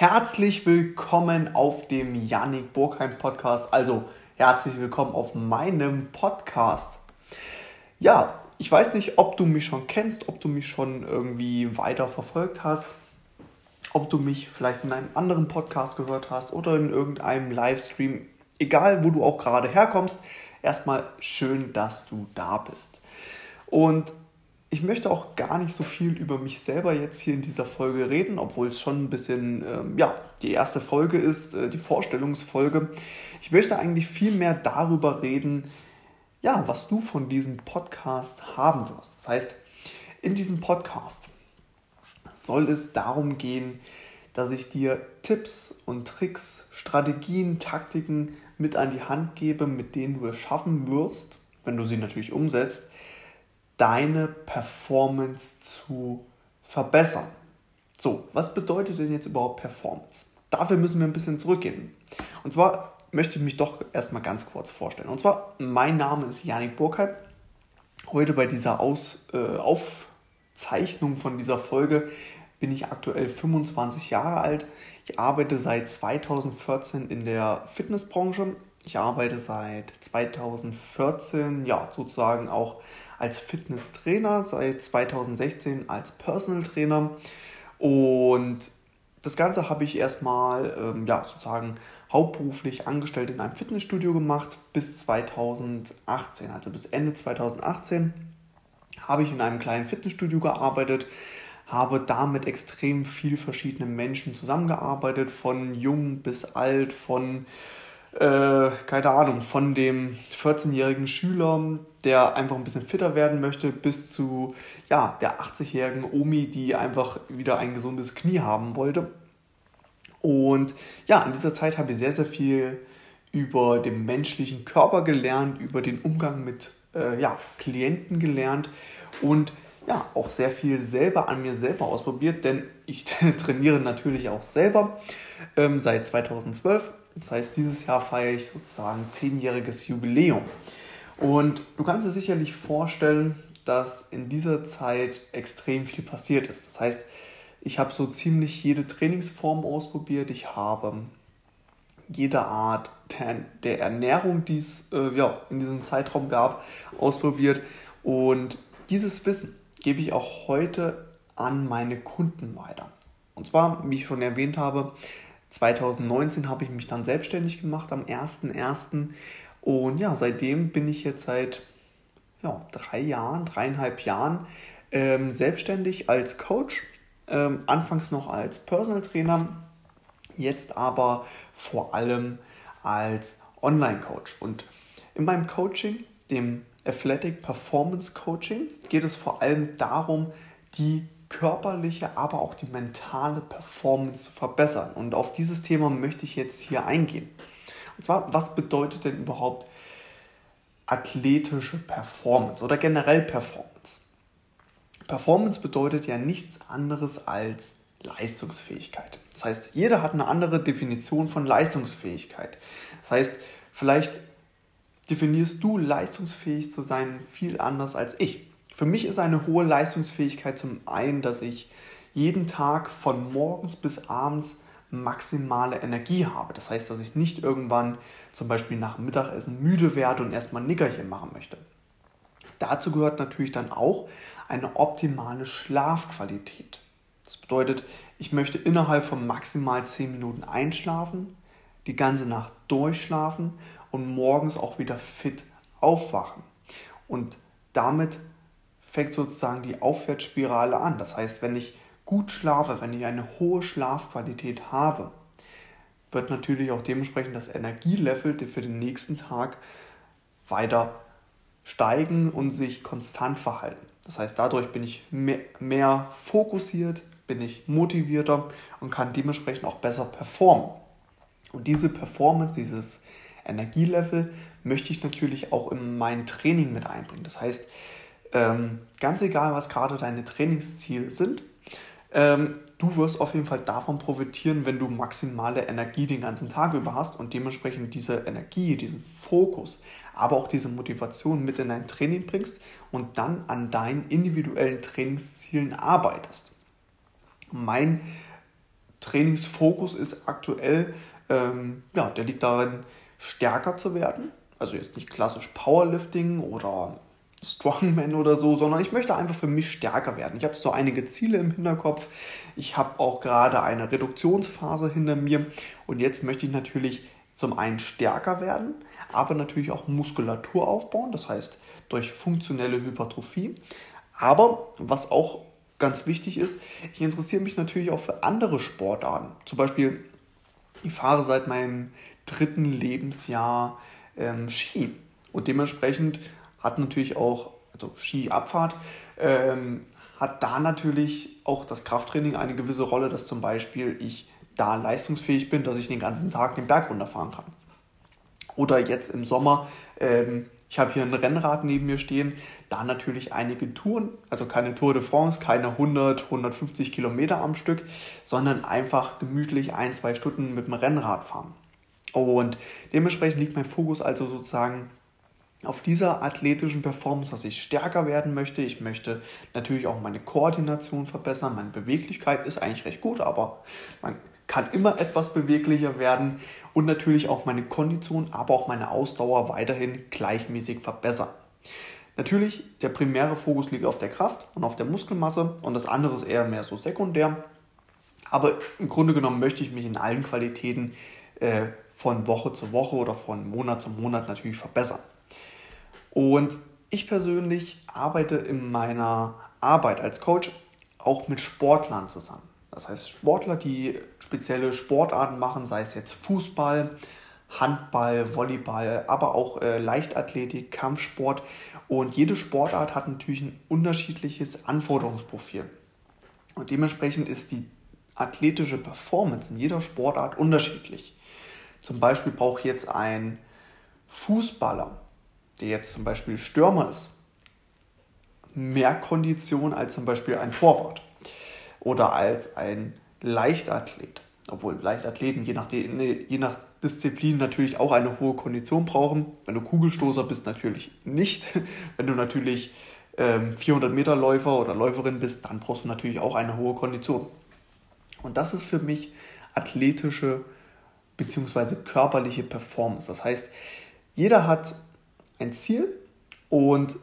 Herzlich willkommen auf dem Yannick Burkheim Podcast. Also herzlich willkommen auf meinem Podcast. Ja, ich weiß nicht, ob du mich schon kennst, ob du mich schon irgendwie weiter verfolgt hast, ob du mich vielleicht in einem anderen Podcast gehört hast oder in irgendeinem Livestream. Egal, wo du auch gerade herkommst, erstmal schön, dass du da bist. Und ich möchte auch gar nicht so viel über mich selber jetzt hier in dieser Folge reden, obwohl es schon ein bisschen, ähm, ja, die erste Folge ist, äh, die Vorstellungsfolge. Ich möchte eigentlich viel mehr darüber reden, ja, was du von diesem Podcast haben wirst. Das heißt, in diesem Podcast soll es darum gehen, dass ich dir Tipps und Tricks, Strategien, Taktiken mit an die Hand gebe, mit denen du es schaffen wirst, wenn du sie natürlich umsetzt, deine Performance zu verbessern. So, was bedeutet denn jetzt überhaupt Performance? Dafür müssen wir ein bisschen zurückgehen. Und zwar möchte ich mich doch erstmal ganz kurz vorstellen. Und zwar, mein Name ist Janik Burkhalb. Heute bei dieser Aus, äh, Aufzeichnung von dieser Folge bin ich aktuell 25 Jahre alt. Ich arbeite seit 2014 in der Fitnessbranche. Ich arbeite seit 2014 ja sozusagen auch als Fitnesstrainer, seit 2016 als Personal Trainer. Und das Ganze habe ich erstmal ähm, ja, sozusagen hauptberuflich angestellt in einem Fitnessstudio gemacht bis 2018. Also bis Ende 2018 habe ich in einem kleinen Fitnessstudio gearbeitet, habe damit extrem viel verschiedene Menschen zusammengearbeitet, von jung bis alt, von äh, keine Ahnung, von dem 14-jährigen Schüler, der einfach ein bisschen fitter werden möchte, bis zu ja, der 80-jährigen Omi, die einfach wieder ein gesundes Knie haben wollte. Und ja, in dieser Zeit habe ich sehr, sehr viel über den menschlichen Körper gelernt, über den Umgang mit äh, ja, Klienten gelernt und ja, auch sehr viel selber an mir selber ausprobiert, denn ich trainiere natürlich auch selber ähm, seit 2012 das heißt, dieses Jahr feiere ich sozusagen zehnjähriges Jubiläum. Und du kannst dir sicherlich vorstellen, dass in dieser Zeit extrem viel passiert ist. Das heißt, ich habe so ziemlich jede Trainingsform ausprobiert. Ich habe jede Art der Ernährung, die es äh, ja, in diesem Zeitraum gab, ausprobiert. Und dieses Wissen gebe ich auch heute an meine Kunden weiter. Und zwar, wie ich schon erwähnt habe, 2019 habe ich mich dann selbstständig gemacht am 1.1. Und ja, seitdem bin ich jetzt seit ja, drei Jahren, dreieinhalb Jahren ähm, selbstständig als Coach. Ähm, anfangs noch als Personal Trainer, jetzt aber vor allem als Online-Coach. Und in meinem Coaching, dem Athletic Performance Coaching, geht es vor allem darum, die körperliche, aber auch die mentale Performance zu verbessern. Und auf dieses Thema möchte ich jetzt hier eingehen. Und zwar, was bedeutet denn überhaupt athletische Performance oder generell Performance? Performance bedeutet ja nichts anderes als Leistungsfähigkeit. Das heißt, jeder hat eine andere Definition von Leistungsfähigkeit. Das heißt, vielleicht definierst du leistungsfähig zu sein viel anders als ich. Für mich ist eine hohe Leistungsfähigkeit zum einen, dass ich jeden Tag von morgens bis abends maximale Energie habe. Das heißt, dass ich nicht irgendwann zum Beispiel nach dem Mittagessen müde werde und erstmal ein Nickerchen machen möchte. Dazu gehört natürlich dann auch eine optimale Schlafqualität. Das bedeutet, ich möchte innerhalb von maximal 10 Minuten einschlafen, die ganze Nacht durchschlafen und morgens auch wieder fit aufwachen. Und damit fängt sozusagen die Aufwärtsspirale an. Das heißt, wenn ich gut schlafe, wenn ich eine hohe Schlafqualität habe, wird natürlich auch dementsprechend das Energielevel für den nächsten Tag weiter steigen und sich konstant verhalten. Das heißt, dadurch bin ich mehr, mehr fokussiert, bin ich motivierter und kann dementsprechend auch besser performen. Und diese Performance, dieses Energielevel möchte ich natürlich auch in mein Training mit einbringen. Das heißt, ähm, ganz egal, was gerade deine Trainingsziele sind, ähm, du wirst auf jeden Fall davon profitieren, wenn du maximale Energie den ganzen Tag über hast und dementsprechend diese Energie, diesen Fokus, aber auch diese Motivation mit in dein Training bringst und dann an deinen individuellen Trainingszielen arbeitest. Mein Trainingsfokus ist aktuell, ähm, ja, der liegt darin, stärker zu werden. Also jetzt nicht klassisch Powerlifting oder Strongman oder so, sondern ich möchte einfach für mich stärker werden. Ich habe so einige Ziele im Hinterkopf. Ich habe auch gerade eine Reduktionsphase hinter mir und jetzt möchte ich natürlich zum einen stärker werden, aber natürlich auch Muskulatur aufbauen, das heißt durch funktionelle Hypertrophie. Aber was auch ganz wichtig ist, ich interessiere mich natürlich auch für andere Sportarten. Zum Beispiel, ich fahre seit meinem dritten Lebensjahr ähm, Ski und dementsprechend hat natürlich auch, also Skiabfahrt, ähm, hat da natürlich auch das Krafttraining eine gewisse Rolle, dass zum Beispiel ich da leistungsfähig bin, dass ich den ganzen Tag den Berg runterfahren kann. Oder jetzt im Sommer, ähm, ich habe hier ein Rennrad neben mir stehen, da natürlich einige Touren, also keine Tour de France, keine 100, 150 Kilometer am Stück, sondern einfach gemütlich ein, zwei Stunden mit dem Rennrad fahren. Und dementsprechend liegt mein Fokus also sozusagen auf dieser athletischen Performance, dass ich stärker werden möchte. Ich möchte natürlich auch meine Koordination verbessern. Meine Beweglichkeit ist eigentlich recht gut, aber man kann immer etwas beweglicher werden und natürlich auch meine Kondition, aber auch meine Ausdauer weiterhin gleichmäßig verbessern. Natürlich, der primäre Fokus liegt auf der Kraft und auf der Muskelmasse und das andere ist eher mehr so sekundär. Aber im Grunde genommen möchte ich mich in allen Qualitäten äh, von Woche zu Woche oder von Monat zu Monat natürlich verbessern. Und ich persönlich arbeite in meiner Arbeit als Coach auch mit Sportlern zusammen. Das heißt, Sportler, die spezielle Sportarten machen, sei es jetzt Fußball, Handball, Volleyball, aber auch äh, Leichtathletik, Kampfsport. Und jede Sportart hat natürlich ein unterschiedliches Anforderungsprofil. Und dementsprechend ist die athletische Performance in jeder Sportart unterschiedlich. Zum Beispiel braucht jetzt ein Fußballer der jetzt zum Beispiel Stürmer ist, mehr Kondition als zum Beispiel ein Torwart oder als ein Leichtathlet. Obwohl Leichtathleten je nach, je nach Disziplin natürlich auch eine hohe Kondition brauchen. Wenn du Kugelstoßer bist, natürlich nicht. Wenn du natürlich ähm, 400 Meter Läufer oder Läuferin bist, dann brauchst du natürlich auch eine hohe Kondition. Und das ist für mich athletische bzw. körperliche Performance. Das heißt, jeder hat ein Ziel und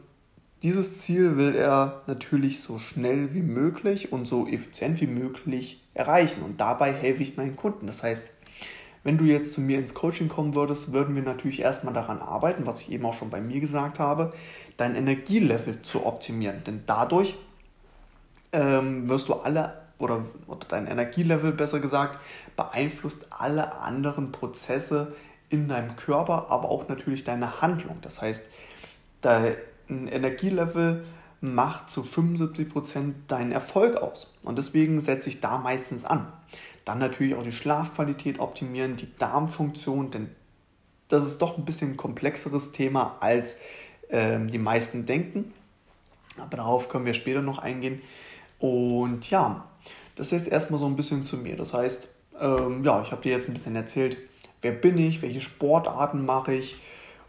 dieses Ziel will er natürlich so schnell wie möglich und so effizient wie möglich erreichen. Und dabei helfe ich meinen Kunden. Das heißt, wenn du jetzt zu mir ins Coaching kommen würdest, würden wir natürlich erstmal daran arbeiten, was ich eben auch schon bei mir gesagt habe, dein Energielevel zu optimieren. Denn dadurch ähm, wirst du alle, oder, oder dein Energielevel besser gesagt, beeinflusst alle anderen Prozesse in deinem Körper, aber auch natürlich deine Handlung. Das heißt, dein Energielevel macht zu 75% deinen Erfolg aus. Und deswegen setze ich da meistens an. Dann natürlich auch die Schlafqualität optimieren, die Darmfunktion, denn das ist doch ein bisschen komplexeres Thema, als ähm, die meisten denken. Aber darauf können wir später noch eingehen. Und ja, das ist jetzt erstmal so ein bisschen zu mir. Das heißt, ähm, ja, ich habe dir jetzt ein bisschen erzählt, wer bin ich, welche Sportarten mache ich.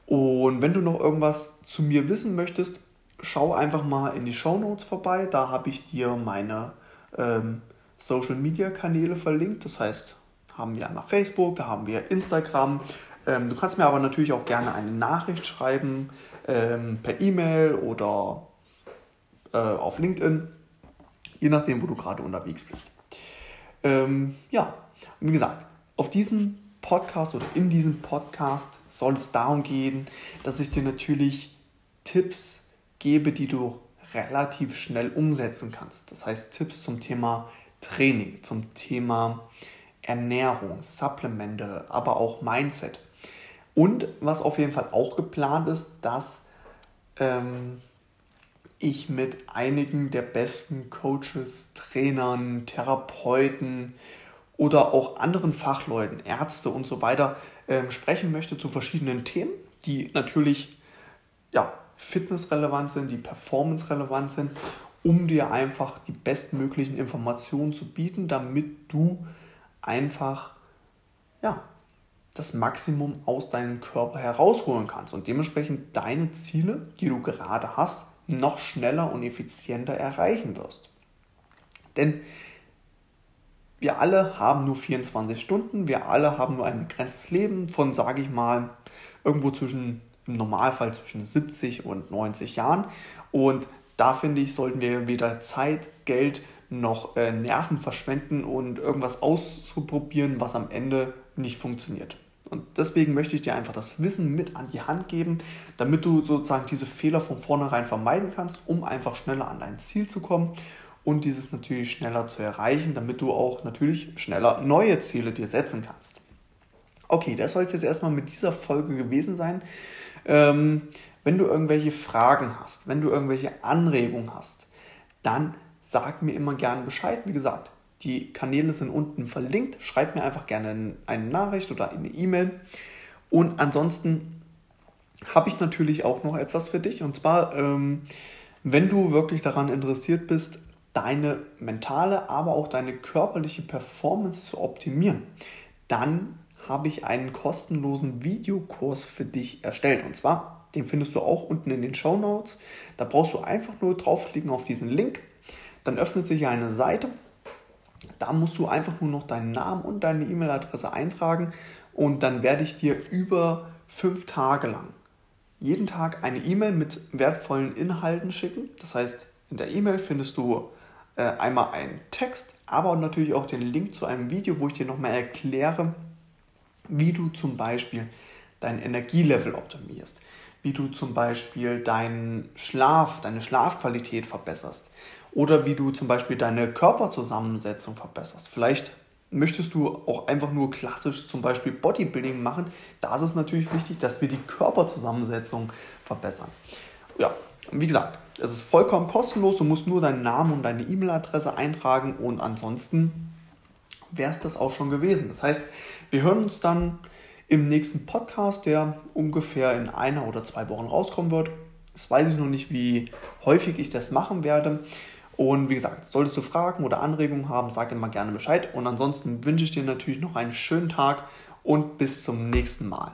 Und wenn du noch irgendwas zu mir wissen möchtest, schau einfach mal in die Show Notes vorbei. Da habe ich dir meine ähm, Social Media Kanäle verlinkt. Das heißt, haben wir einmal Facebook, da haben wir Instagram. Ähm, du kannst mir aber natürlich auch gerne eine Nachricht schreiben ähm, per E-Mail oder äh, auf LinkedIn, je nachdem, wo du gerade unterwegs bist. Ähm, ja, wie gesagt, auf diesen Podcast oder in diesem Podcast soll es darum gehen, dass ich dir natürlich Tipps gebe, die du relativ schnell umsetzen kannst. Das heißt Tipps zum Thema Training, zum Thema Ernährung, Supplemente, aber auch Mindset. Und was auf jeden Fall auch geplant ist, dass ähm, ich mit einigen der besten Coaches, Trainern, Therapeuten, oder auch anderen Fachleuten, Ärzte und so weiter äh, sprechen möchte zu verschiedenen Themen, die natürlich ja, fitnessrelevant sind, die performancerelevant sind, um dir einfach die bestmöglichen Informationen zu bieten, damit du einfach ja, das Maximum aus deinem Körper herausholen kannst und dementsprechend deine Ziele, die du gerade hast, noch schneller und effizienter erreichen wirst. Denn wir alle haben nur 24 Stunden, wir alle haben nur ein begrenztes Leben von, sage ich mal, irgendwo zwischen, im Normalfall zwischen 70 und 90 Jahren. Und da finde ich, sollten wir weder Zeit, Geld noch äh, Nerven verschwenden und irgendwas auszuprobieren, was am Ende nicht funktioniert. Und deswegen möchte ich dir einfach das Wissen mit an die Hand geben, damit du sozusagen diese Fehler von vornherein vermeiden kannst, um einfach schneller an dein Ziel zu kommen und dieses natürlich schneller zu erreichen, damit du auch natürlich schneller neue Ziele dir setzen kannst. Okay, das soll es jetzt erstmal mit dieser Folge gewesen sein. Ähm, wenn du irgendwelche Fragen hast, wenn du irgendwelche Anregungen hast, dann sag mir immer gerne Bescheid. Wie gesagt, die Kanäle sind unten verlinkt. Schreib mir einfach gerne eine Nachricht oder eine E-Mail. Und ansonsten habe ich natürlich auch noch etwas für dich. Und zwar, ähm, wenn du wirklich daran interessiert bist, deine mentale, aber auch deine körperliche Performance zu optimieren, dann habe ich einen kostenlosen Videokurs für dich erstellt. Und zwar, den findest du auch unten in den Show Notes. Da brauchst du einfach nur draufklicken auf diesen Link. Dann öffnet sich eine Seite. Da musst du einfach nur noch deinen Namen und deine E-Mail-Adresse eintragen. Und dann werde ich dir über fünf Tage lang jeden Tag eine E-Mail mit wertvollen Inhalten schicken. Das heißt, in der E-Mail findest du äh, einmal einen Text, aber natürlich auch den Link zu einem Video, wo ich dir nochmal erkläre, wie du zum Beispiel dein Energielevel optimierst, wie du zum Beispiel deinen Schlaf, deine Schlafqualität verbesserst oder wie du zum Beispiel deine Körperzusammensetzung verbesserst. Vielleicht möchtest du auch einfach nur klassisch zum Beispiel Bodybuilding machen. Da ist es natürlich wichtig, dass wir die Körperzusammensetzung verbessern. Ja, wie gesagt, es ist vollkommen kostenlos. Du musst nur deinen Namen und deine E-Mail-Adresse eintragen und ansonsten wäre es das auch schon gewesen. Das heißt, wir hören uns dann im nächsten Podcast, der ungefähr in einer oder zwei Wochen rauskommen wird. Das weiß ich noch nicht, wie häufig ich das machen werde. Und wie gesagt, solltest du Fragen oder Anregungen haben, sag immer gerne Bescheid. Und ansonsten wünsche ich dir natürlich noch einen schönen Tag und bis zum nächsten Mal.